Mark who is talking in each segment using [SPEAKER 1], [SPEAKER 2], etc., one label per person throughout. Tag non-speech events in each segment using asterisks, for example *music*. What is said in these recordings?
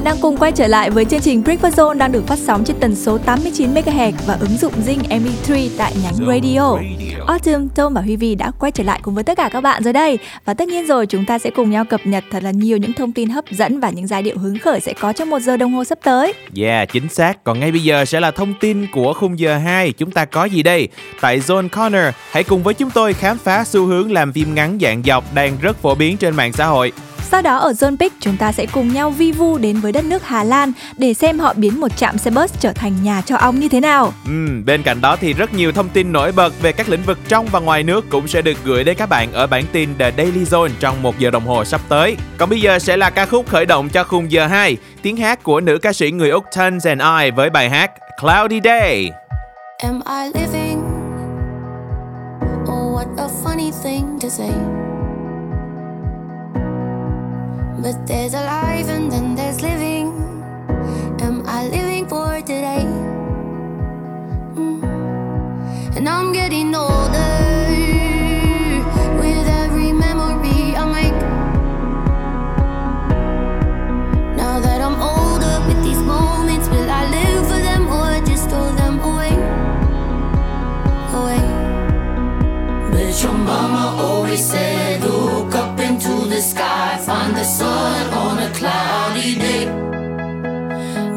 [SPEAKER 1] Bạn đang cùng quay trở lại với chương trình Breakfast Zone đang được phát sóng trên tần số 89 MHz và ứng dụng Zing MP3 tại nhánh radio. Autumn, Tom và Huy Vi đã quay trở lại cùng với tất cả các bạn rồi đây. Và tất nhiên rồi chúng ta sẽ cùng nhau cập nhật thật là nhiều những thông tin hấp dẫn và những giai điệu hứng khởi sẽ có trong một giờ đồng hồ sắp tới.
[SPEAKER 2] Yeah, chính xác. Còn ngay bây giờ sẽ là thông tin của khung giờ 2. Chúng ta có gì đây? Tại Zone Corner, hãy cùng với chúng tôi khám phá xu hướng làm phim ngắn dạng dọc đang rất phổ biến trên mạng xã hội.
[SPEAKER 1] Sau đó ở Zone Pick chúng ta sẽ cùng nhau vi vu đến với đất nước Hà Lan để xem họ biến một trạm xe bus trở thành nhà cho ong như thế nào.
[SPEAKER 2] Ừ, bên cạnh đó thì rất nhiều thông tin nổi bật về các lĩnh vực trong và ngoài nước cũng sẽ được gửi đến các bạn ở bản tin The Daily Zone trong một giờ đồng hồ sắp tới. Còn bây giờ sẽ là ca khúc khởi động cho khung giờ 2, tiếng hát của nữ ca sĩ người Úc Tons and I với bài hát Cloudy Day.
[SPEAKER 3] Am I living? Oh, what a funny thing to say. But there's alive and then there's living. Am I living for today? Mm. And I'm getting older with every memory I make. Now that I'm older with these moments, will I live for them or just throw them away? Away. But your mama always said, look up into the sky, find the sun on a cloudy day.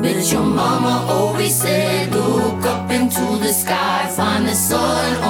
[SPEAKER 3] But your mama always said, look up into the sky, find the sun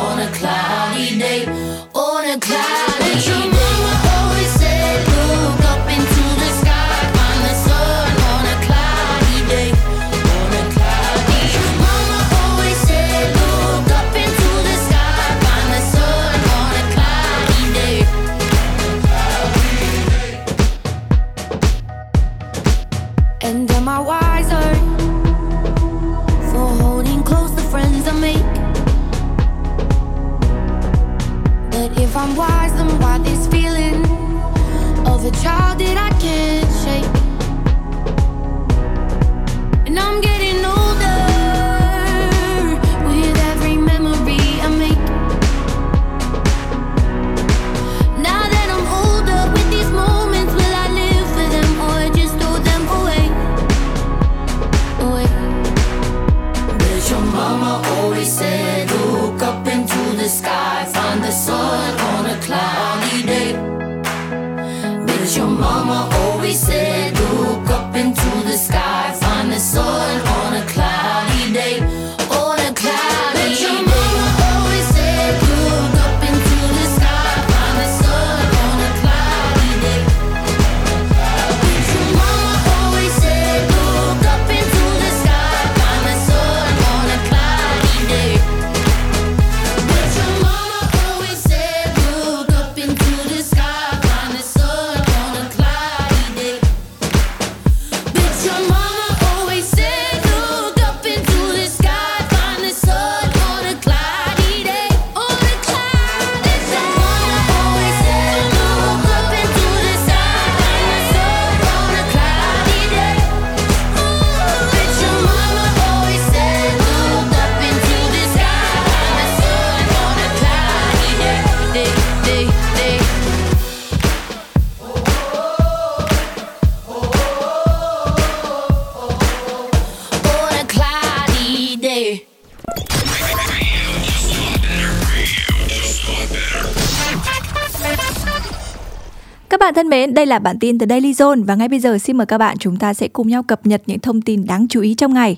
[SPEAKER 1] mến, đây là bản tin từ Daily Zone và ngay bây giờ xin mời các bạn chúng ta sẽ cùng nhau cập nhật những thông tin đáng chú ý trong ngày.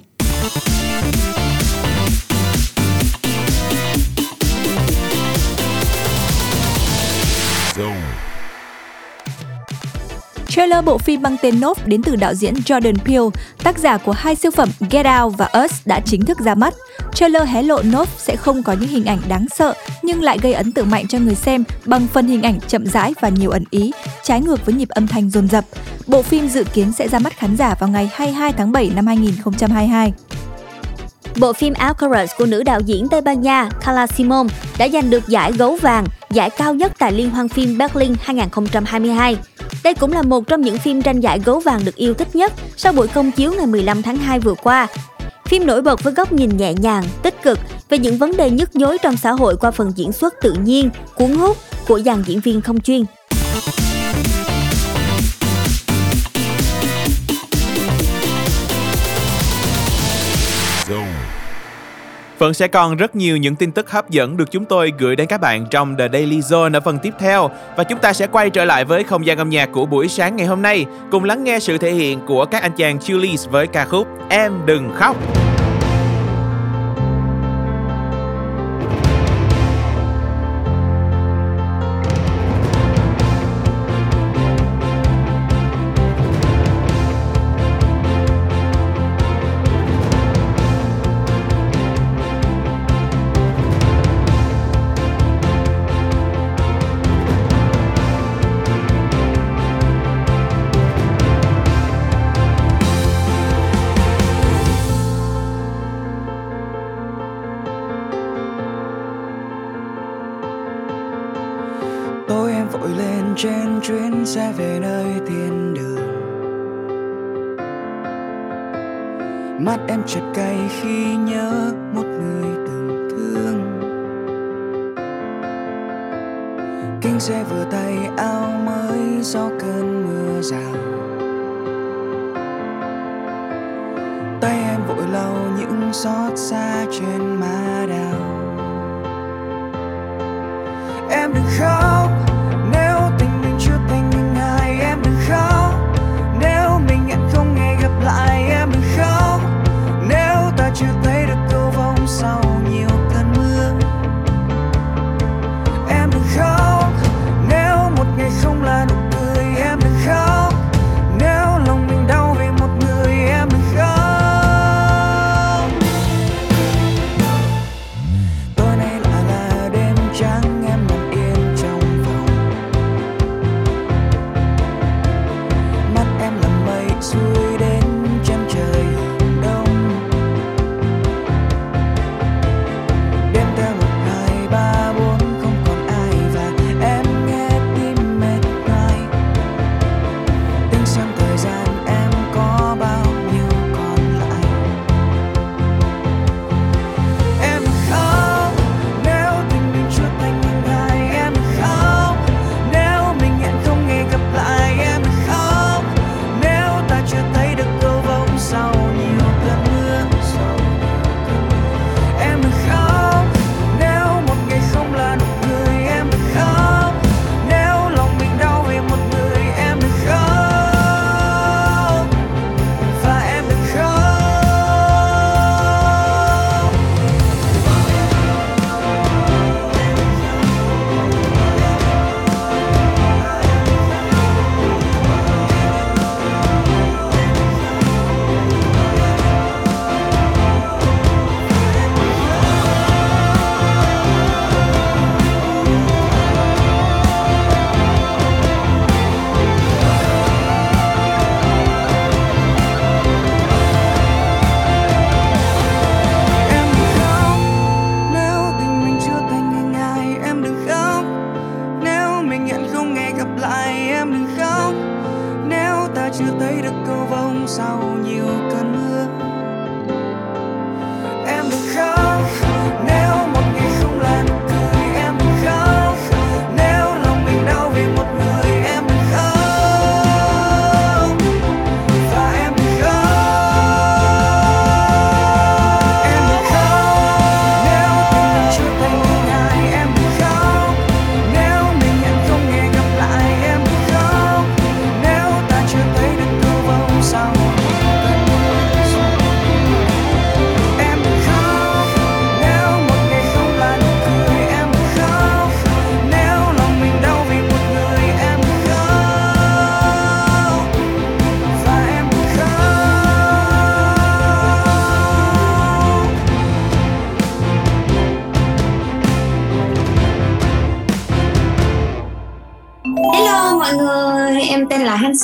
[SPEAKER 1] Trailer bộ phim mang tên Nope đến từ đạo diễn Jordan Peele, tác giả của hai siêu phẩm Get Out và Us đã chính thức ra mắt. Trailer hé lộ Nope sẽ không có những hình ảnh đáng sợ nhưng lại gây ấn tượng mạnh cho người xem bằng phần hình ảnh chậm rãi và nhiều ẩn ý, trái ngược với nhịp âm thanh dồn dập. Bộ phim dự kiến sẽ ra mắt khán giả vào ngày 22 tháng 7 năm 2022.
[SPEAKER 4] Bộ phim Alcaraz của nữ đạo diễn Tây Ban Nha Carla Simon đã giành được giải gấu vàng, giải cao nhất tại Liên hoan phim Berlin 2022. Đây cũng là một trong những phim tranh giải gấu vàng được yêu thích nhất sau buổi công chiếu ngày 15 tháng 2 vừa qua. Phim nổi bật với góc nhìn nhẹ nhàng, tích cực về những vấn đề nhức nhối trong xã hội qua phần diễn xuất tự nhiên, cuốn hút của dàn diễn viên không chuyên.
[SPEAKER 5] Vẫn sẽ còn rất nhiều những tin tức hấp dẫn được chúng tôi gửi đến các bạn trong The Daily Zone ở phần tiếp theo và chúng ta sẽ quay trở lại với không gian âm nhạc của buổi sáng ngày hôm nay, cùng lắng nghe sự thể hiện của các anh chàng Chulis với ca khúc Em đừng khóc.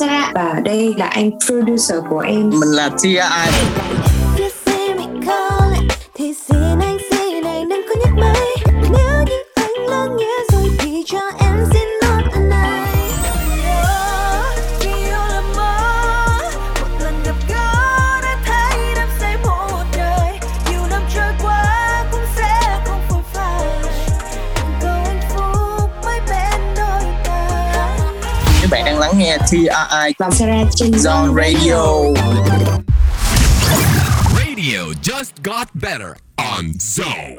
[SPEAKER 6] Sa và
[SPEAKER 7] đây là anh producer của em.
[SPEAKER 8] Mình là Tia TI.
[SPEAKER 7] CRI Coursera trên
[SPEAKER 8] Zone Radio.
[SPEAKER 9] Radio just got better on Zone.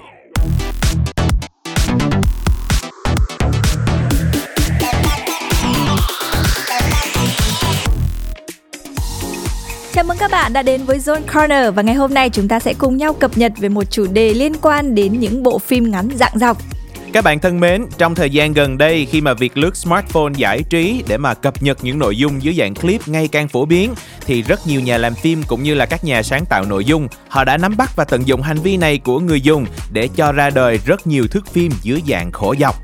[SPEAKER 1] Chào mừng các bạn đã đến với Zone Corner và ngày hôm nay chúng ta sẽ cùng nhau cập nhật về một chủ đề liên quan đến những bộ phim ngắn dạng dọc.
[SPEAKER 2] Các bạn thân mến, trong thời gian gần đây khi mà việc lướt smartphone giải trí để mà cập nhật những nội dung dưới dạng clip ngày càng phổ biến thì rất nhiều nhà làm phim cũng như là các nhà sáng tạo nội dung, họ đã nắm bắt và tận dụng hành vi này của người dùng để cho ra đời rất nhiều thước phim dưới dạng khổ dọc.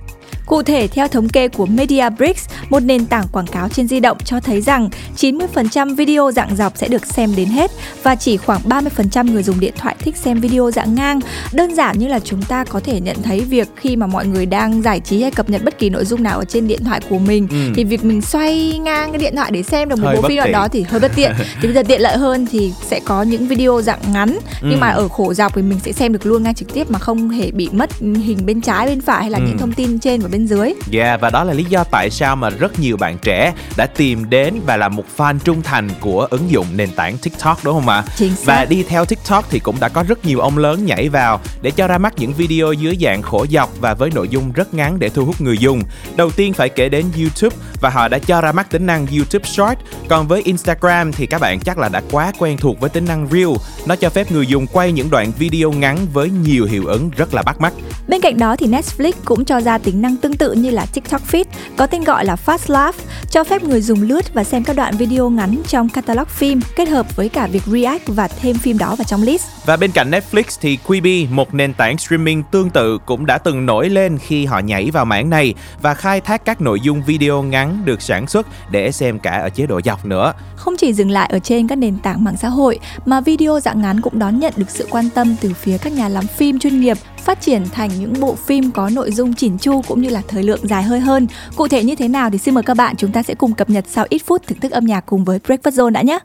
[SPEAKER 1] Cụ thể, theo thống kê của MediaBricks, một nền tảng quảng cáo trên di động cho thấy rằng 90% video dạng dọc sẽ được xem đến hết và chỉ khoảng 30% người dùng điện thoại thích xem video dạng ngang. Đơn giản như là chúng ta có thể nhận thấy việc khi mà mọi người đang giải trí hay cập nhật bất kỳ nội dung nào ở trên điện thoại của mình
[SPEAKER 2] Ừ.
[SPEAKER 1] thì việc mình xoay ngang cái điện thoại để xem được một
[SPEAKER 2] Hơi
[SPEAKER 1] bộ
[SPEAKER 2] bất
[SPEAKER 1] phim nào
[SPEAKER 2] tiện.
[SPEAKER 1] đó thì hơi bất tiện. *laughs* thì bây giờ tiện lợi hơn thì sẽ có những video dạng ngắn nhưng
[SPEAKER 2] Ừ.
[SPEAKER 1] mà ở khổ dọc thì mình sẽ xem được luôn ngay trực tiếp mà không hề bị mất hình bên trái bên phải hay là
[SPEAKER 2] Ừ.
[SPEAKER 1] những thông tin trên và bên dưới.
[SPEAKER 2] Yeah, và đó là lý do tại sao mà rất nhiều bạn trẻ đã tìm đến và là một fan trung thành của ứng dụng nền tảng TikTok đúng không ạ?
[SPEAKER 1] Chính xác.
[SPEAKER 2] Và đi theo TikTok thì cũng đã có rất nhiều ông lớn nhảy vào để cho ra mắt những video dưới dạng khổ dọc và với nội dung rất ngắn để thu hút người dùng. Đầu tiên phải kể đến YouTube và họ đã cho ra mắt tính năng YouTube Short. Còn với Instagram thì các bạn chắc là đã quá quen thuộc với tính năng Reel. Nó cho phép người dùng quay những đoạn video ngắn với nhiều hiệu ứng rất là bắt mắt.
[SPEAKER 1] Bên cạnh đó thì Netflix cũng cho ra tính năng tương tự như là TikTok Feed, có tên gọi là Fast Laugh, cho phép người dùng lướt và xem các đoạn video ngắn trong catalog phim kết hợp với cả việc react và thêm phim đó vào trong list.
[SPEAKER 2] Và bên cạnh Netflix thì Quibi, một nền tảng streaming tương tự cũng đã từng nổi lên khi họ nhảy vào mảng này và khai thác các nội dung video ngắn được sản xuất để xem cả ở chế độ dọc nữa.
[SPEAKER 1] Không chỉ dừng lại ở trên các nền tảng mạng xã hội mà video dạng ngắn cũng đón nhận được sự quan tâm từ phía các nhà làm phim chuyên nghiệp phát triển thành những bộ phim có nội dung chỉn chu cũng như là thời lượng dài hơi hơn. Cụ thể như thế nào thì xin mời các bạn chúng ta sẽ cùng cập nhật sau ít phút thưởng thức âm nhạc cùng với Breakfast Zone đã nhé.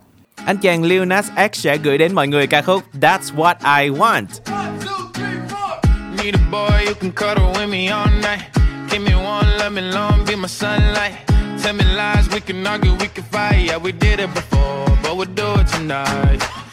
[SPEAKER 2] Anh chàng Lil Nas X sẽ gửi đến mọi người ca khúc That's What I Want.
[SPEAKER 10] Need a boy who can cuddle with me all night. Give me one, let me long, be my sunlight. Tell me lies, we can argue, we can fight. Yeah, we did it before, but we'll do it tonight.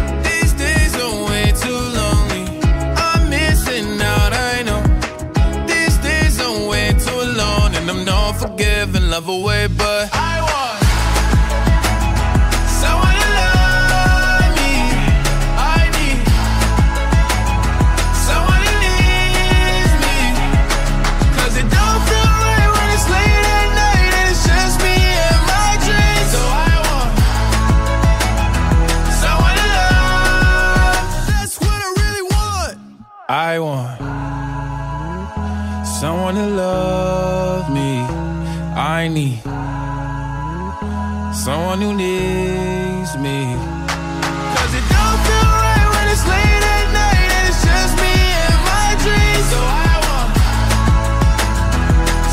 [SPEAKER 10] And I'm not forgiving, love away, but I someone who needs me. Cause it don't feel right when it's late at night and it's just me and my dreams. So I want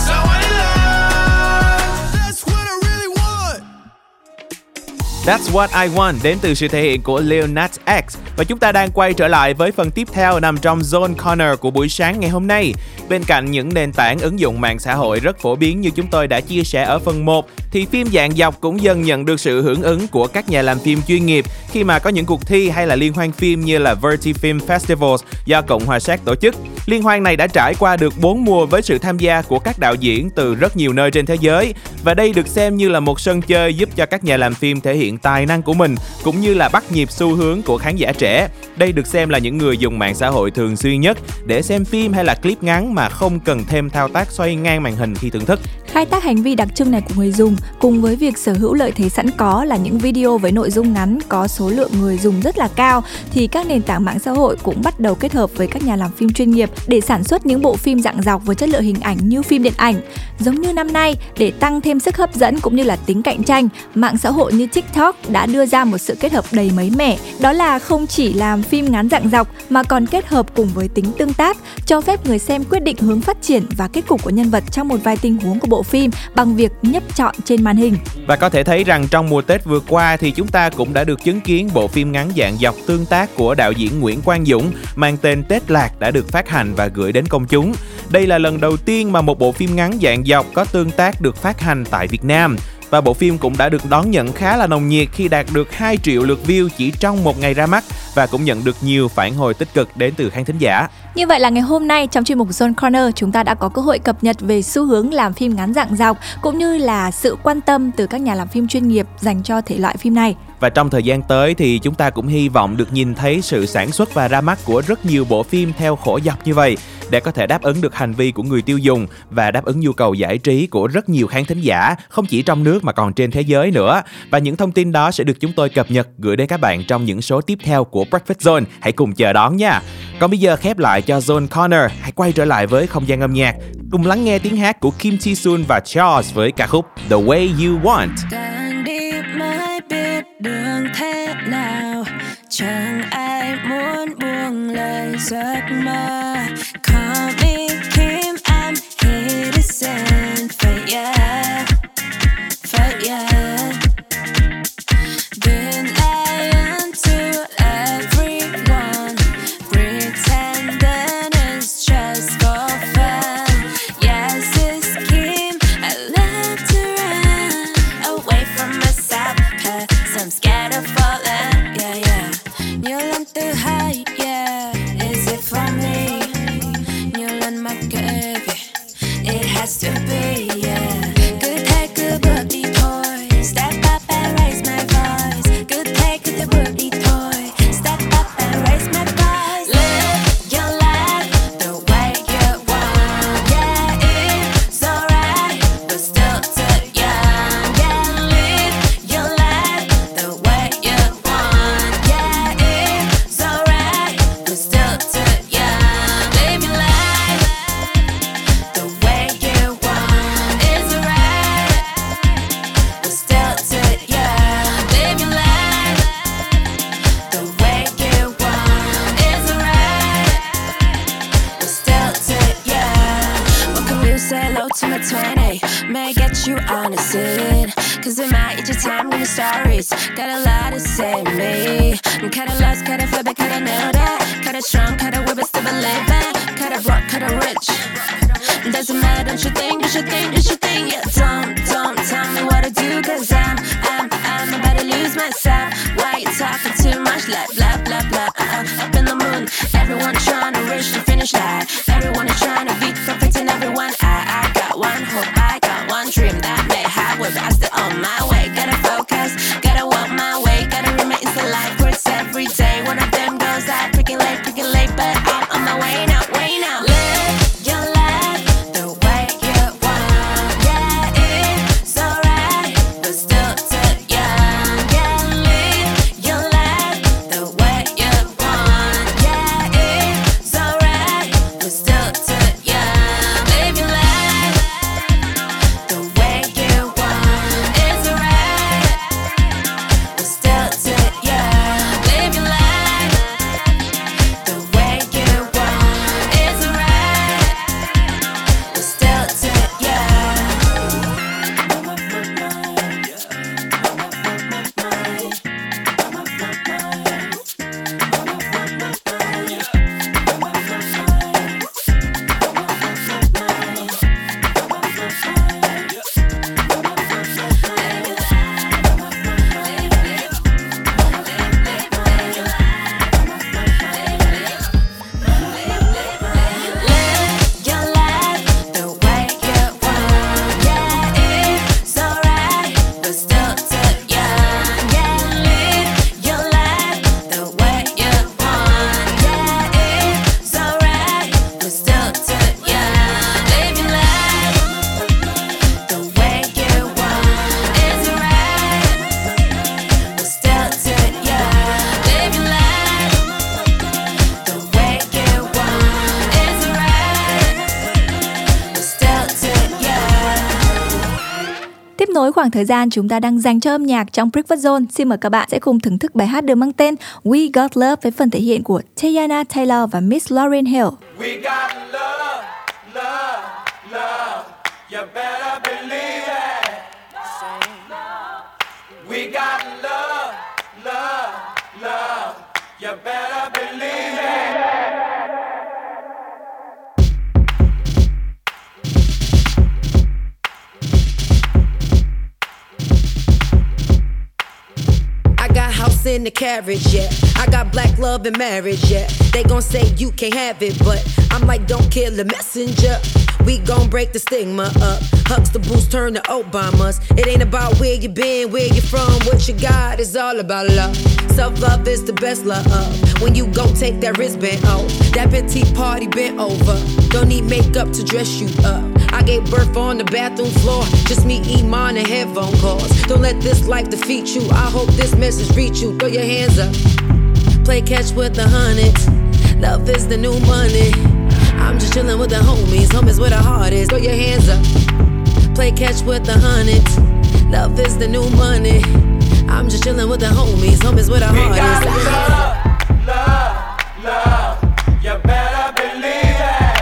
[SPEAKER 10] someone to love. That's what I really want.
[SPEAKER 2] That's What I Want đến từ sự thể hiện của Lil Nas X và chúng ta đang quay trở lại với phần tiếp theo nằm trong Zone Corner của buổi sáng ngày hôm nay. Bên cạnh những nền tảng ứng dụng mạng xã hội rất phổ biến như chúng tôi đã chia sẻ ở phần 1 thì phim dạng dọc cũng dần nhận được sự hưởng ứng của các nhà làm phim chuyên nghiệp khi mà có những cuộc thi hay là liên hoan phim như là Verti Film Festivals do Cộng hòa Séc tổ chức. Liên hoan này đã trải qua được 4 mùa với sự tham gia của các đạo diễn từ rất nhiều nơi trên thế giới và đây được xem như là một sân chơi giúp cho các nhà làm phim thể hiện tài năng của mình, cũng như là bắt nhịp xu hướng của khán giả trẻ. Đây được xem là những người dùng mạng xã hội thường xuyên nhất để xem phim hay là clip ngắn mà không cần thêm thao tác xoay ngang màn hình khi thưởng thức.
[SPEAKER 1] Khai thác hành vi đặc trưng này của người dùng cùng với việc sở hữu lợi thế sẵn có là những video với nội dung ngắn có số lượng người dùng rất là cao thì các nền tảng mạng xã hội cũng bắt đầu kết hợp với các nhà làm phim chuyên nghiệp để sản xuất những bộ phim dạng dọc với chất lượng hình ảnh như phim điện ảnh. Giống như năm nay, để tăng thêm sức hấp dẫn cũng như là tính cạnh tranh, mạng xã hội như TikTok đã đưa ra một sự kết hợp đầy mới mẻ, đó là không chỉ làm phim ngắn dạng dọc mà còn kết hợp cùng với tính tương tác, cho phép người xem quyết định hướng phát triển và kết cục của nhân vật trong một vài tình huống của bộ phim bằng việc nhấp chọn trên màn hình.
[SPEAKER 2] Và có thể thấy rằng trong mùa Tết vừa qua thì chúng ta cũng đã được chứng kiến bộ phim ngắn dạng dọc tương tác của đạo diễn Nguyễn Quang Dũng mang tên Tết Lạc đã được phát hành và gửi đến công chúng. Đây là lần đầu tiên mà một bộ phim ngắn dạng dọc có tương tác được phát hành tại Việt Nam và bộ phim cũng đã được đón nhận khá là nồng nhiệt khi đạt được 2 triệu lượt view chỉ trong một ngày ra mắt và cũng nhận được nhiều phản hồi tích cực đến từ khán thính giả.
[SPEAKER 1] Như vậy là ngày hôm nay, trong chuyên mục Zone Corner, chúng ta đã có cơ hội cập nhật về xu hướng làm phim ngắn dạng dọc, cũng như là sự quan tâm từ các nhà làm phim chuyên nghiệp dành cho thể loại phim này.
[SPEAKER 2] Và trong thời gian tới thì chúng ta cũng hy vọng được nhìn thấy sự sản xuất và ra mắt của rất nhiều bộ phim theo khổ dọc như vậy để có thể đáp ứng được hành vi của người tiêu dùng và đáp ứng nhu cầu giải trí của rất nhiều khán thính giả không chỉ trong nước mà còn trên thế giới nữa. Và những thông tin đó sẽ được chúng tôi cập nhật gửi đến các bạn trong những số tiếp theo của Breakfast Zone. Hãy cùng chờ đón nha. Còn bây giờ khép lại cho Zone Corner, hãy quay trở lại với không gian âm nhạc, cùng lắng nghe tiếng hát của Kim Ji Sun và Charles với ca khúc The Way You Want
[SPEAKER 11] đường thế nào? Chẳng ai muốn buông lời giấc mơ. Còn broke doesn't matter don't you think don't you think don't you think. Yeah don't don't tell me what to do cause I'm I'm I'm about to lose myself. Why you talking too much? Like blah blah blah. Uh, up in the moon everyone trying to reach the finish line
[SPEAKER 1] khoảng thời gian chúng ta đang dành cho âm nhạc trong Breakfast Zone, xin mời các bạn sẽ cùng thưởng thức bài hát được mang tên We Got Love với phần thể hiện của Teyana Taylor và Miss Lauren Hill.
[SPEAKER 11] We got
[SPEAKER 12] House in the carriage, yeah. I got black love and marriage, yeah. They gon' say you can't have it, but I'm like, don't kill the messenger. We gon' break the stigma up. Huxtables turn to Obamas. It ain't about where you been, where you from, what you got. It's all about love. Self love is the best love. When you gon' take that wristband off, that petite party bent over. Don't need makeup to dress you up. I gave birth on the bathroom floor. Just me, Iman, and headphone calls. Don't let this life defeat you. I hope this message reach you. Throw your hands up. Play catch with the hundreds. Love is the new money. I'm just chillin' with the homies. Homies where the heart is. Throw your hands up. Play catch with the hundreds. Love is the new money. I'm just chillin' with the homies. Homies where the
[SPEAKER 11] We
[SPEAKER 12] heart
[SPEAKER 11] got
[SPEAKER 12] is.
[SPEAKER 11] love, love, love. You better believe it.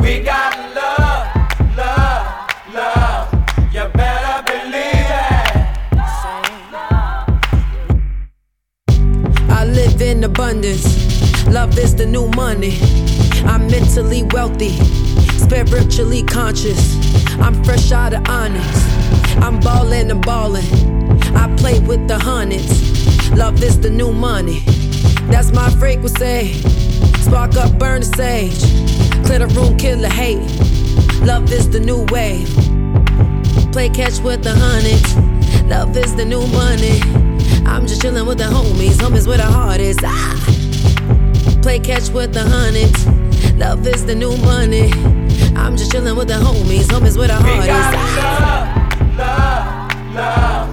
[SPEAKER 11] We got love, love, love. You better believe it.
[SPEAKER 12] I live in abundance. Love is the new money. I'm mentally wealthy, spiritually conscious. I'm fresh out of onyx. I'm ballin' and ballin'. I play with the hundreds. Love is the new money. That's my frequency. Spark up, burn the sage. Clear the room, kill the hate. Love is the new wave. Play catch with the hundreds. Love is the new money. I'm just chillin' with the homies. Homies where the heart is. Ah. Play catch with the hundreds. Love is the new money. I'm just chillin' with the homies. Homies where the Ah.
[SPEAKER 11] love, love, love.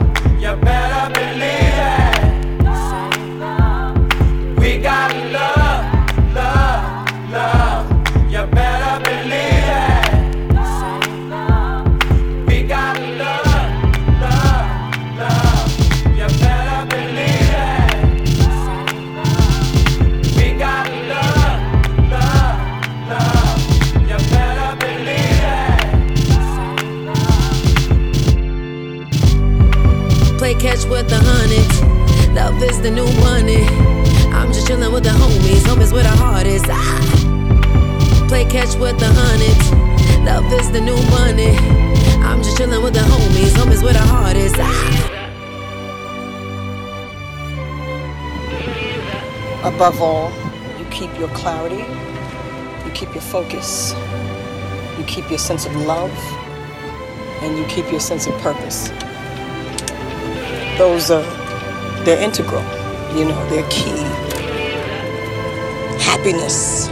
[SPEAKER 12] With the hundreds. Love is the new money. I'm just chillin' with the homies. Homies where the heart is. Ah. Play catch with the hundreds. Love is the new money. I'm just chillin' with the homies. Homies where the heart is. Ah.
[SPEAKER 13] Above all, you keep your clarity, you keep your focus, you keep your sense of love, and you keep your sense of purpose. Those are, they're integral, you know, they're key. Happiness,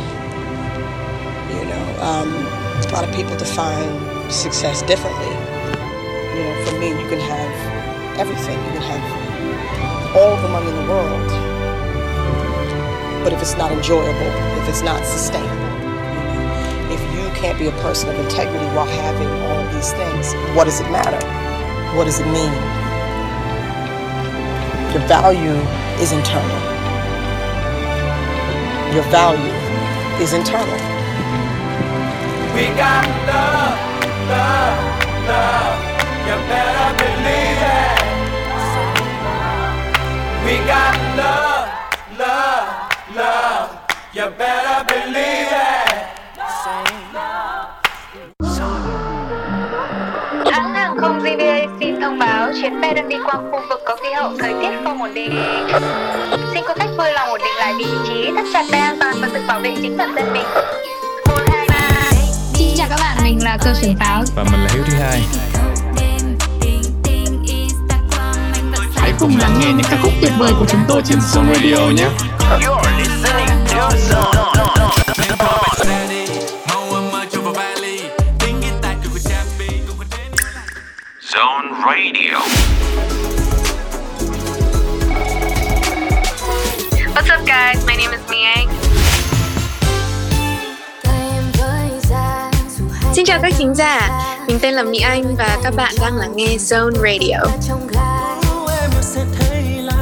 [SPEAKER 13] you know, um, a lot of people define success differently. You know, for me, you can have everything, you can have all the money in the world, but if it's not enjoyable, if it's not sustainable, if you can't be a person of integrity while having all these things, what does it matter? What does it mean? Your value is internal. Your value is internal.
[SPEAKER 11] We got love, love, love. You better believe it. We got love, love, love. You better believe it.
[SPEAKER 14] Chuyến bay đang đi qua khu vực có khí hậu thời tiết không ổn định. Xin quý khách vui lòng ổn định lại vị trí, thắt chặt dây an toàn và tự bảo vệ chính bản thân mình.
[SPEAKER 15] Xin chào các bạn, mình là cơ trưởng pháo
[SPEAKER 16] Và mình là Hiếu thứ hai.
[SPEAKER 15] Hãy cùng lắng nghe những ca khúc tuyệt vời của chúng tôi trên Zone Radio nhé.
[SPEAKER 2] Zone Radio.
[SPEAKER 14] What's up guys, my name is Miang.
[SPEAKER 17] Xin chào các thính giả,
[SPEAKER 16] Mình tên là Mỹ Anh và các bạn đang lắng nghe Zone Radio.
[SPEAKER 11] em sẽ thấy là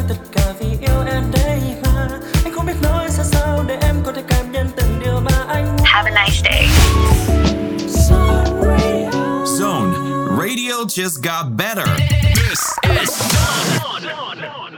[SPEAKER 18] Just got better. This is Zone.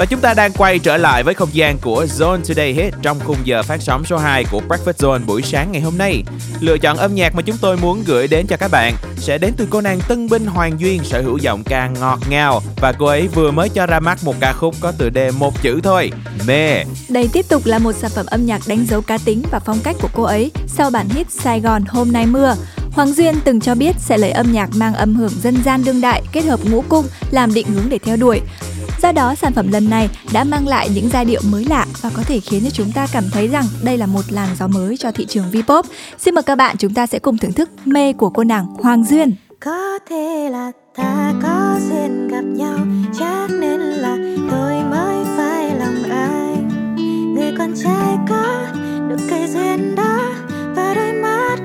[SPEAKER 2] Và chúng ta đang quay trở lại với không gian của Zone Today Hit trong khung giờ phát sóng số 2 của Breakfast Zone buổi sáng ngày hôm nay. Lựa chọn âm nhạc mà chúng tôi muốn gửi đến cho các bạn sẽ đến từ cô nàng tân binh Hoàng Duyên sở hữu giọng ca ngọt ngào và cô ấy vừa mới cho ra mắt một ca khúc có tựa đề một chữ thôi, mê.
[SPEAKER 1] Đây tiếp tục là một sản phẩm âm nhạc đánh dấu cá tính và phong cách của cô ấy sau bản hit Sài Gòn hôm nay mưa. Hoàng Duyên từng cho biết sẽ lấy âm nhạc mang âm hưởng dân gian đương đại kết hợp ngũ cung làm định hướng để theo đuổi. Do đó, sản phẩm lần này đã mang lại những giai điệu mới lạ và có thể khiến cho chúng ta cảm thấy rằng đây là một làn gió mới cho thị trường V-pop. Xin mời các bạn chúng ta sẽ cùng thưởng thức mê của cô nàng Hoàng Duyên.
[SPEAKER 17] Có thể là ta có duyên gặp nhau Chắc nên là tôi mới phải lòng anh Người con trai có được cây duyên đó Và đôi mắt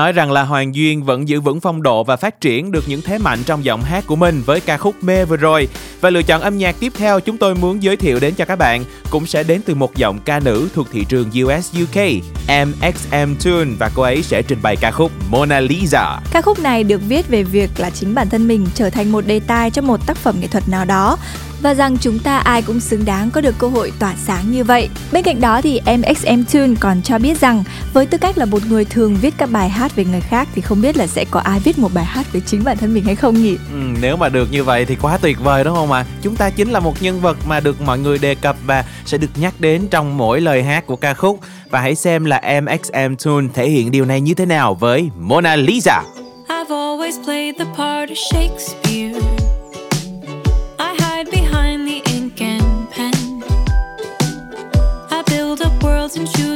[SPEAKER 2] nói rằng là Hoàng Duyên vẫn giữ vững phong độ và phát triển được những thế mạnh trong giọng hát của mình với ca khúc Mê vừa rồi. Và lựa chọn âm nhạc tiếp theo chúng tôi muốn giới thiệu đến cho các bạn cũng sẽ đến từ một giọng ca nữ thuộc thị trường US UK, MXM Tune và cô ấy sẽ trình bày ca khúc Mona Lisa.
[SPEAKER 1] Ca khúc này được viết về việc là chính bản thân mình trở thành một đề tài cho một tác phẩm nghệ thuật nào đó và rằng chúng ta ai cũng xứng đáng có được cơ hội tỏa sáng như vậy. Bên cạnh đó thì MXM Tune còn cho biết rằng với tư cách là một người thường viết các bài hát về người khác thì không biết là sẽ có ai viết một bài hát về chính bản thân mình hay không nhỉ?
[SPEAKER 2] Ừ, nếu mà được như vậy thì quá tuyệt vời đúng không ạ? Chúng ta chính là một nhân vật mà được mọi người đề cập và sẽ được nhắc đến trong mỗi lời hát của ca khúc và hãy xem là MXM Tune thể hiện điều này như thế nào với Mona Lisa.
[SPEAKER 19] I've always played the part of Shakespeare. Build up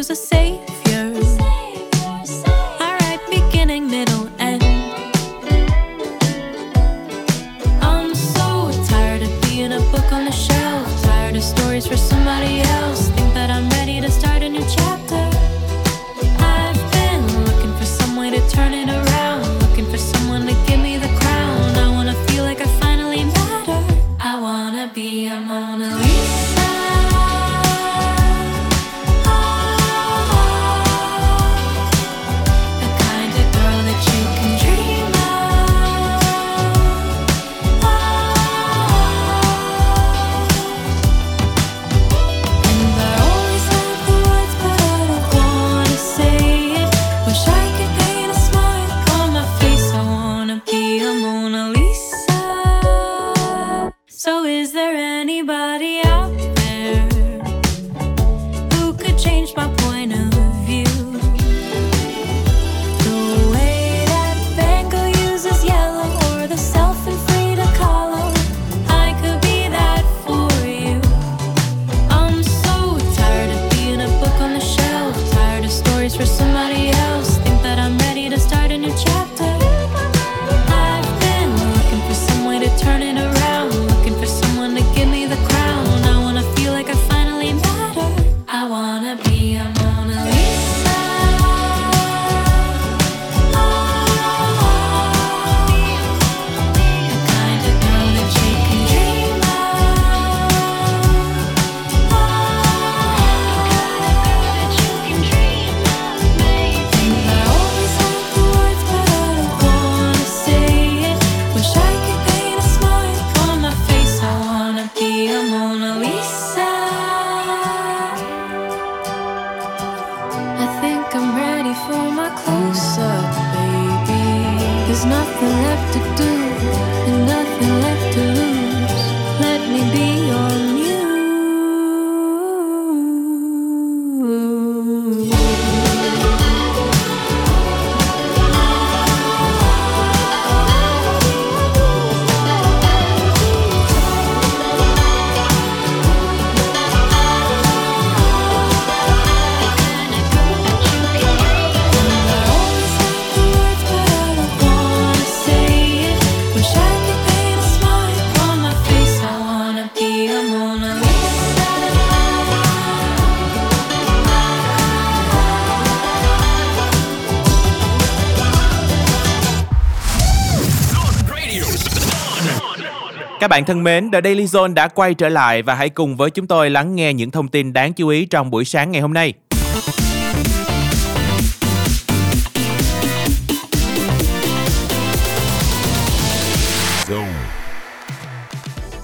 [SPEAKER 2] bạn thân mến, The Daily Zone đã quay trở lại và hãy cùng với chúng tôi lắng nghe những thông tin đáng chú ý trong buổi sáng ngày hôm nay.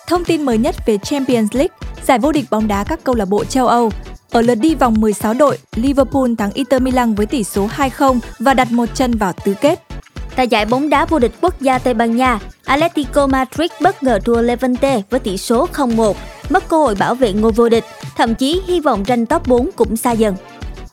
[SPEAKER 1] Thông tin mới nhất về Champions League, giải vô địch bóng đá các câu lạc bộ châu Âu. Ở lượt đi vòng 16 đội, Liverpool thắng Inter Milan với tỷ số 2-0 và đặt một chân vào tứ kết.
[SPEAKER 4] Tại giải bóng đá vô địch quốc gia Tây Ban Nha, Atletico Madrid bất ngờ thua Levante với tỷ số 0-1, mất cơ hội bảo vệ ngôi vô địch, thậm chí hy vọng tranh top 4 cũng xa dần.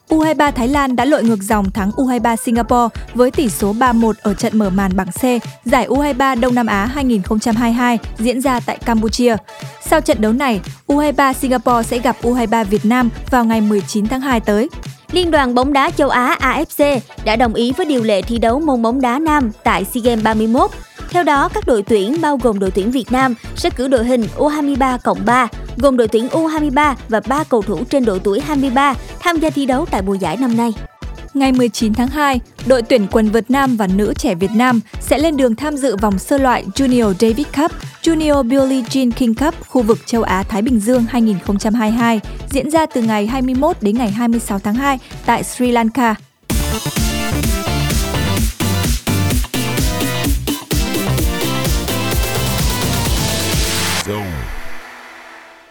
[SPEAKER 1] U23 Thái Lan đã lội ngược dòng thắng U23 Singapore với tỷ số 3-1 ở trận mở màn bảng C giải U23 Đông Nam Á 2022 diễn ra tại Campuchia. Sau trận đấu này, U23 Singapore sẽ gặp U23 Việt Nam vào ngày 19 tháng 2 tới.
[SPEAKER 4] Liên đoàn bóng đá châu Á AFC đã đồng ý với điều lệ thi đấu môn bóng đá nam tại SEA Games 31. Theo đó, các đội tuyển bao gồm đội tuyển Việt Nam sẽ cử đội hình U23 cộng 3, gồm đội tuyển U23 và 3 cầu thủ trên độ tuổi 23 tham gia thi đấu tại mùa giải năm nay.
[SPEAKER 1] Ngày 19 tháng 2, đội tuyển quần vợt nam và nữ trẻ Việt Nam sẽ lên đường tham dự vòng sơ loại Junior Davis Cup, Junior Billie Jean King Cup khu vực châu Á Thái Bình Dương 2022 diễn ra từ ngày 21 đến ngày 26 tháng 2 tại Sri Lanka.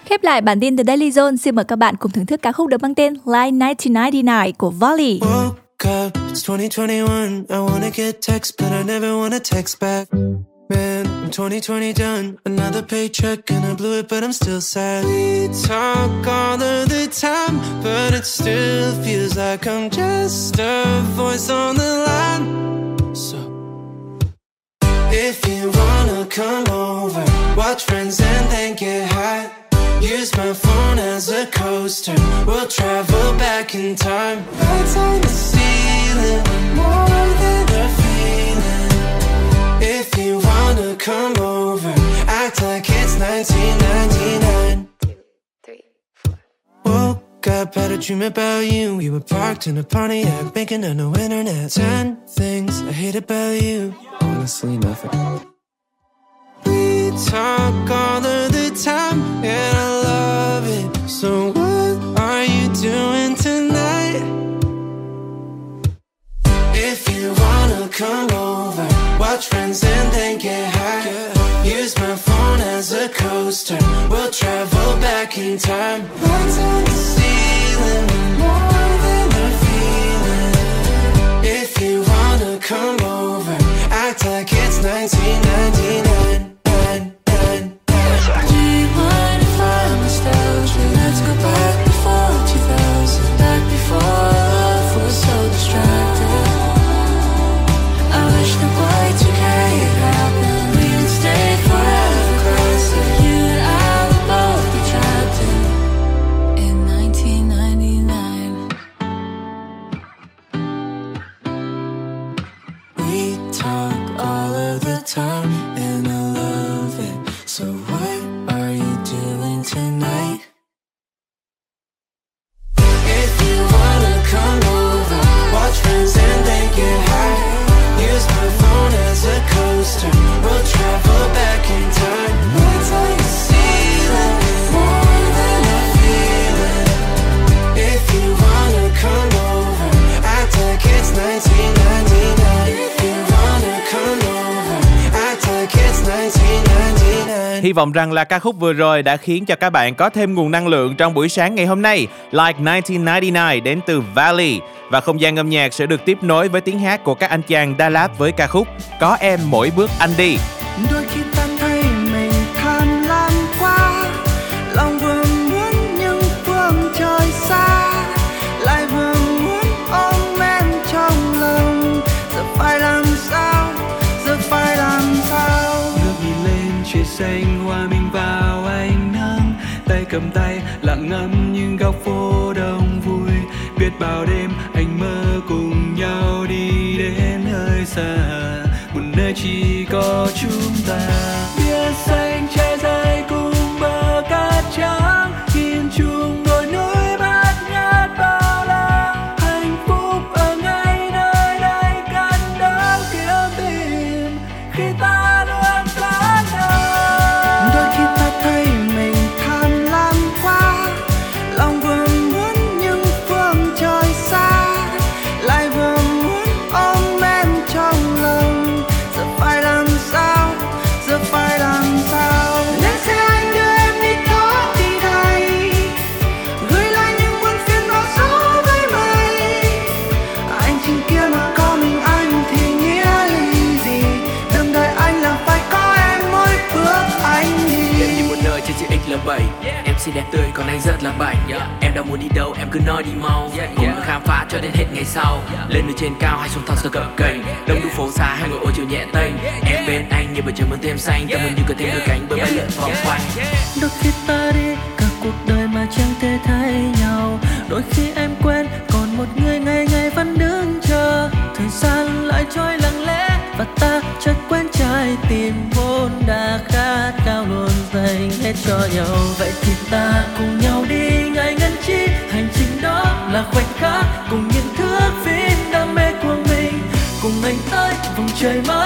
[SPEAKER 1] Khép lại bản tin The Daily Zone, xin mời các bạn cùng thưởng thức ca khúc được mang tên Line 1999 của Volley.
[SPEAKER 10] Woke up, it's 2021. I wanna get text, but I never wanna text back. Man, I'm 2020 done. Another paycheck and I blew it, but I'm still sad. We talk all of the time, but it still feels like I'm just a voice on the line. So, if you wanna come over, watch friends and then get high. Use my phone as a coaster. We'll travel back in time. Lights on the ceiling, more than a feeling. If you wanna come over, act like it's 1999. Woke up, had a dream about you. We were parked in a Pontiac, making on no internet. Ten things I hate about you. Honestly, nothing. Talk all of the time, and I love it. So what are you doing tonight? If you wanna come over, watch friends and then get high. Use my phone as a coaster. We'll travel back in time. Lights on the ceiling, more than feeling. If you wanna come
[SPEAKER 5] vọng rằng là ca khúc vừa rồi đã khiến cho các bạn có thêm nguồn năng lượng trong buổi sáng ngày hôm nay. Like 1999 đến từ Valley và không gian âm nhạc sẽ được tiếp nối với tiếng hát của các anh chàng Đà Lạt với ca khúc Có em mỗi bước anh đi.
[SPEAKER 16] Cầm tay, lặng ngắm những góc phố đông vui. Biết bao đêm anh mơ cùng nhau đi đến nơi xa. Một nơi chỉ có chúng ta. Biển xanh trải dài cùng bờ cát trắng. Nhìn chung đôi núi bát ngát bao la. Hạnh phúc ở ngay nơi đây cần đau kiếm tìm. Khi ta
[SPEAKER 20] còn anh rất là bảnh. Em đang muốn đi đâu em cứ nói đi mau. Cùng nhau khám phá cho đến hết ngày sau. Lên nơi trên cao hay xuống thon sơ cập kềnh Đông đúc phố xa hay ngồi ô chiều nhẹ tênh. Em bên anh như bầu trời mơn thêm xanh. Tâm hồn như có thêm đôi cánh bởi bay lượn vòng quanh.
[SPEAKER 16] Đôi khi ta đi cả cuộc đời mà chẳng thể thấy nhau. Đôi khi em quên còn một người ngày ngày vẫn đứng chờ. Thời gian lại trôi lặng lẽ và ta chợt quên trái tim vốn đã khát cao luôn dành hết cho nhau. Vậy thì ta cùng nhau đi ngay ngân chi. Hành trình đó là khoảnh khắc cùng những thước phim đam mê của mình. Cùng anh tới vòng trời
[SPEAKER 5] mới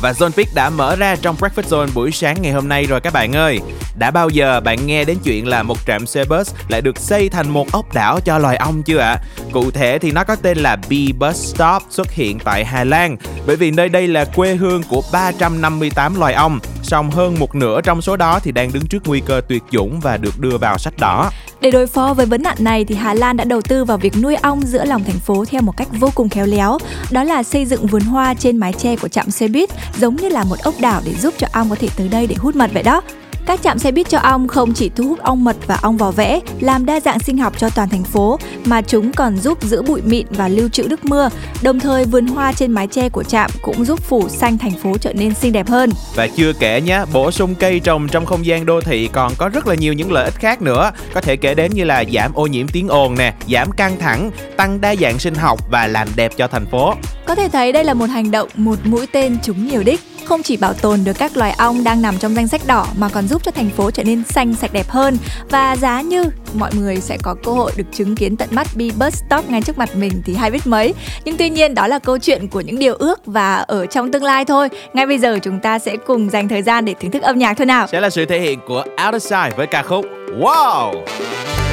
[SPEAKER 5] Và Zone Pick đã mở ra trong Breakfast Zone buổi sáng ngày hôm nay rồi các bạn ơi. Đã bao giờ bạn nghe đến chuyện là một trạm xe bus lại được xây thành một ốc đảo cho loài ong chưa ạ? Cụ thể thì nó có tên là Bee Bus Stop xuất hiện tại Hà Lan bởi vì nơi đây là quê hương của 358 loài ong. Song hơn một nửa trong số đó thì đang đứng trước nguy cơ tuyệt chủng và được đưa vào sách đỏ.
[SPEAKER 1] Để đối phó với vấn nạn này thì Hà Lan đã đầu tư vào việc nuôi ong giữa lòng thành phố theo một cách vô cùng khéo léo. Đó là xây dựng vườn hoa trên mái che của trạm xe buýt, giống như là một ốc đảo để giúp cho ong có thể tới đây để hút mật vậy đó. Các trạm xe buýt cho ong không chỉ thu hút ong mật và ong vò vẽ, làm đa dạng sinh học cho toàn thành phố, mà chúng còn giúp giữ bụi mịn và lưu trữ nước mưa. Đồng thời vườn hoa trên mái che của trạm cũng giúp phủ xanh thành phố trở nên xinh đẹp hơn.
[SPEAKER 5] Và chưa kể nhé, bổ sung cây trồng trong không gian đô thị còn có rất là nhiều những lợi ích khác nữa. Có thể kể đến như là giảm ô nhiễm tiếng ồn nè, giảm căng thẳng, tăng đa dạng sinh học và làm đẹp cho thành phố.
[SPEAKER 1] Có thể thấy đây là một hành động một mũi tên trúng nhiều đích không chỉ bảo tồn được các loài ong đang nằm trong danh sách đỏ mà còn giúp cho thành phố trở nên xanh sạch đẹp hơn. Và giá như mọi người sẽ có cơ hội được chứng kiến tận mắt Bee Bus Stop ngay trước mặt mình thì hay biết mấy. Nhưng tuy nhiên đó là câu chuyện của những điều ước và ở trong tương lai thôi. Ngay bây giờ chúng ta sẽ cùng dành thời gian để thưởng thức âm nhạc thôi nào.
[SPEAKER 5] Sẽ là sự thể hiện của Outer Side với ca khúc Wow!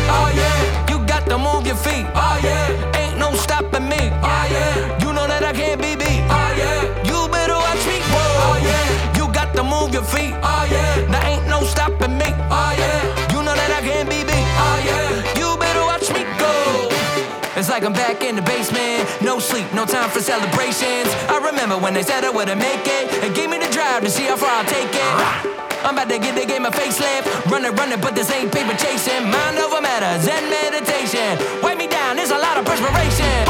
[SPEAKER 21] Oh yeah, you got to move your feet. Oh yeah, like I'm back in the basement, no sleep, no time for celebrations. I remember when they said I wouldn't make it, and gave me the drive to see how far I'll take it. I'm about to get the game a facelift. Running, running, but this ain't paper chasing. Mind over matter, Zen meditation. Wipe me down, there's a lot of perspiration.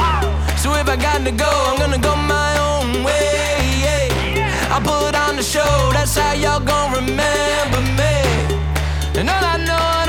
[SPEAKER 21] So if I got to go, I'm gonna go my own way. I put on the show, that's how y'all gon' remember me. And all I
[SPEAKER 22] know,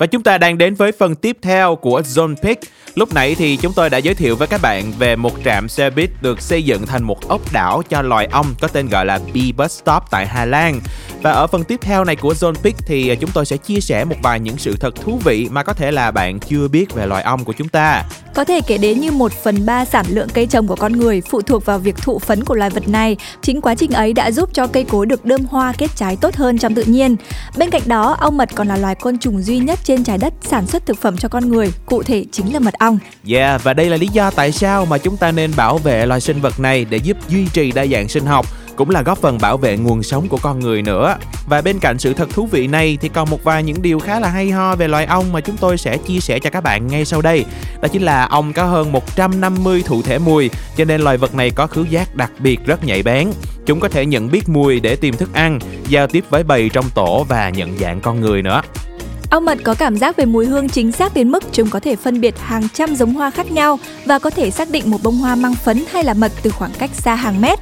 [SPEAKER 2] Và chúng ta đang đến với phần tiếp theo của Zone Pick. Lúc nãy thì chúng tôi đã giới thiệu với các bạn về một trạm xe buýt được xây dựng thành một ốc đảo cho loài ong có tên gọi là Bee Bus Stop tại Hà Lan. Và ở phần tiếp theo này của Zone Pick thì chúng tôi sẽ chia sẻ một vài những sự thật thú vị mà có thể là bạn chưa biết về loài ong của chúng ta.
[SPEAKER 1] Có thể kể đến như một phần ba sản lượng cây trồng của con người phụ thuộc vào việc thụ phấn của loài vật này. Chính quá trình ấy đã giúp cho cây cối được đơm hoa kết trái tốt hơn trong tự nhiên. Bên cạnh đó, ong mật còn là loài côn trùng duy nhất trên trái đất sản xuất thực phẩm cho con người, cụ thể chính là mật ong.
[SPEAKER 2] Yeah, và đây là lý do tại sao mà chúng ta nên bảo vệ loài sinh vật này để giúp duy trì đa dạng sinh học cũng là góp phần bảo vệ nguồn sống của con người nữa. Và bên cạnh sự thật thú vị này thì còn một vài những điều khá là hay ho về loài ong mà chúng tôi sẽ chia sẻ cho các bạn ngay sau đây. Đó chính là ong có hơn 150 thụ thể mùi, cho nên loài vật này có khứu giác đặc biệt rất nhạy bén. Chúng có thể nhận biết mùi để tìm thức ăn, giao tiếp với bầy trong tổ và nhận dạng con người nữa.
[SPEAKER 1] Ong mật có cảm giác về mùi hương chính xác đến mức chúng có thể phân biệt hàng trăm giống hoa khác nhau và có thể xác định một bông hoa mang phấn hay là mật từ khoảng cách xa hàng mét.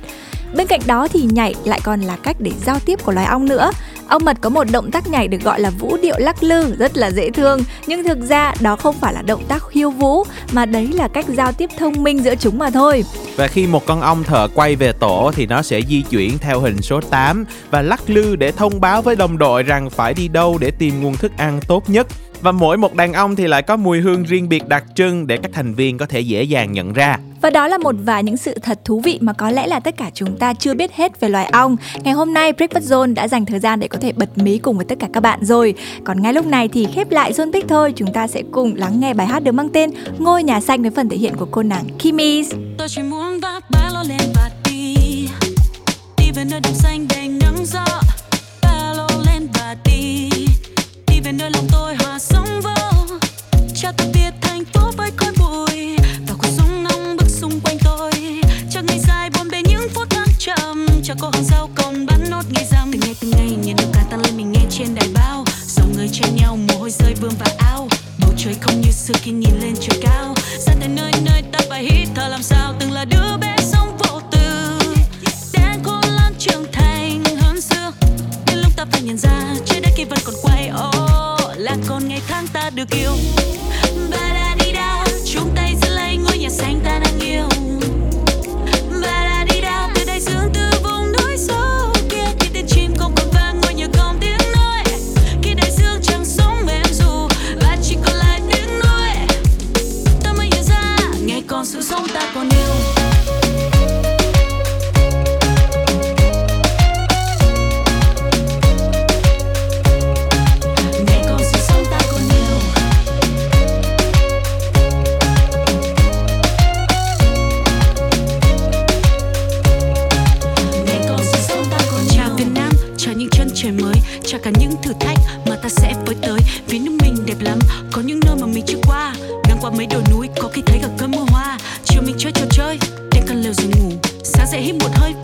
[SPEAKER 1] Bên cạnh đó thì nhảy lại còn là cách để giao tiếp của loài ong nữa. Ong mật có một động tác nhảy được gọi là vũ điệu lắc lư rất là dễ thương nhưng thực ra đó không phải là động tác khiêu vũ mà đấy là cách giao tiếp thông minh giữa chúng mà thôi.
[SPEAKER 2] Và khi một con ong thợ quay về tổ thì nó sẽ di chuyển theo hình số 8 và lắc lư để thông báo với đồng đội rằng phải đi đâu để tìm nguồn thức ăn tốt nhất. Và mỗi một đàn ong thì lại có mùi hương riêng biệt đặc trưng để các thành viên có thể dễ dàng nhận ra.
[SPEAKER 1] Và đó là một vài những sự thật thú vị mà có lẽ là tất cả chúng ta chưa biết hết về loài ong. Ngày hôm nay Breakfast Zone đã dành thời gian để có thể bật mí cùng với tất cả các bạn rồi. Còn ngay lúc này thì khép lại Zone Pick thôi, chúng ta sẽ cùng lắng nghe bài hát được mang tên Ngôi nhà xanh với phần thể hiện của cô nàng Kimis.
[SPEAKER 23] Tôi chỉ muốn vác ba lô lên và đi. Đi về nơi đồng xanh đầy nắng gió. Ba lô lên và đi. Đi về nơi lòng tôi hòa sống vô. Cho tôi biết thành phố với khói bụi Và cuộc sống nóng bức xung quanh tôi. Cho ngày dài buồn bề những phút thăng trầm. Cho cô hàng rau môi rơi vương vào ao. Bầu trời không như xưa khi nhìn lên trời cao. Xa tới nơi nơi ta phải hít thở làm sao Từng là đứa bé sống vô tư. Đang khôn lớn trưởng thành hơn xưa. Đến lúc ta phải nhận ra trái đất kia vẫn còn quay oh, Là còn ngày tháng ta được yêu. Cả những thử thách mà ta sẽ với tới. Vì nước mình đẹp lắm, có những nơi mà mình chưa qua. Ngang qua mấy đồi núi, có khi thấy cả cơn mưa hoa. Chiều mình chơi, trò chơi đêm căn lều rồi ngủ. Sáng dậy hít một hơi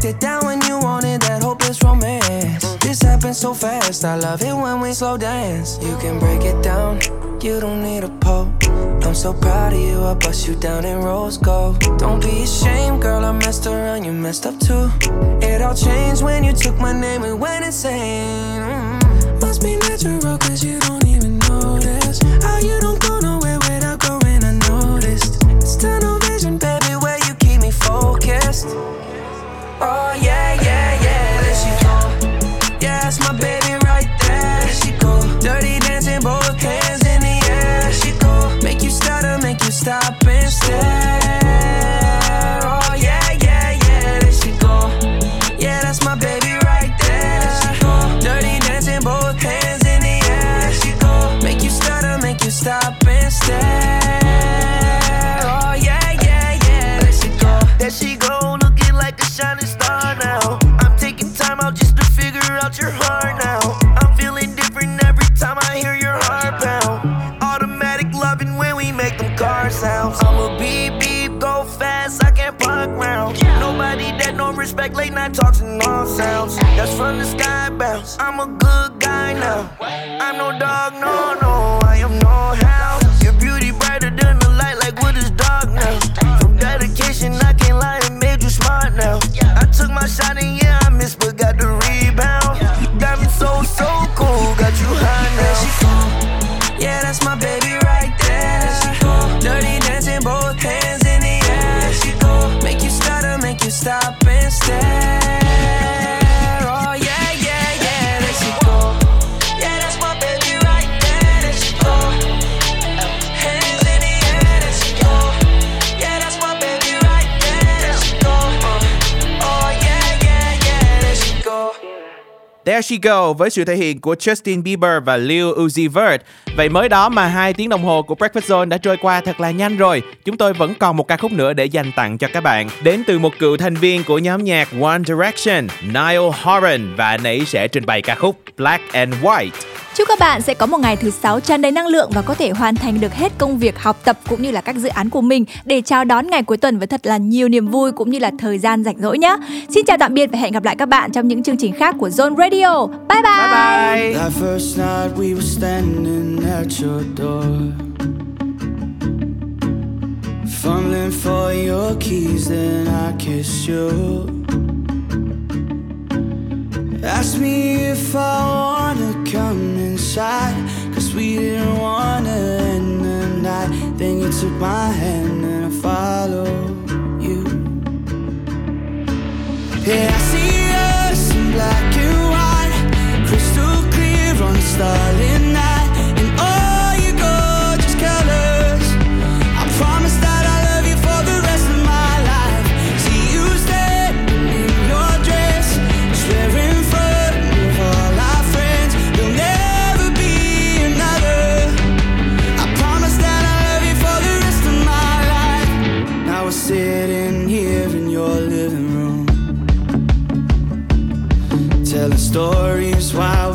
[SPEAKER 5] locked it down when you wanted that hopeless romance. This happens so fast, I love it when we slow dance. You can break it down, you don't need a pole. I'm so proud of you, I bust you down in rose gold. Don't be ashamed, girl, I messed around, you messed up too. It all changed when you took my name and went insane. Mm -hmm. Must be natural, cause you don't even notice how you don't go I'm a There She Go
[SPEAKER 2] với sự thể hiện của Justin Bieber và Lil Uzi Vert. Vậy mới đó mà hai tiếng đồng hồ của Breakfast Zone đã trôi qua thật là nhanh rồi. Chúng tôi vẫn còn một ca khúc nữa để dành tặng cho các bạn. Đến từ một cựu thành viên của nhóm nhạc One Direction, Niall Horan và anh ấy sẽ trình bày ca khúc Black and White.
[SPEAKER 1] Chúc các bạn sẽ có một ngày thứ sáu tràn đầy năng lượng và có thể hoàn thành được hết công việc học tập cũng như là các dự án của mình để chào đón ngày cuối tuần với thật là nhiều niềm vui cũng như là thời gian rảnh rỗi nhé. Xin chào tạm biệt và hẹn gặp lại các bạn trong những chương trình khác của Zone Radio. Bye bye.
[SPEAKER 5] bye, bye. Fumbling for your keys, then I kiss you. Asked me if I wanna come inside Cause we didn't wanna end the night. Then you took my hand and I followed you. Yeah, I see us in black and white Crystal clear on starlit
[SPEAKER 10] stories while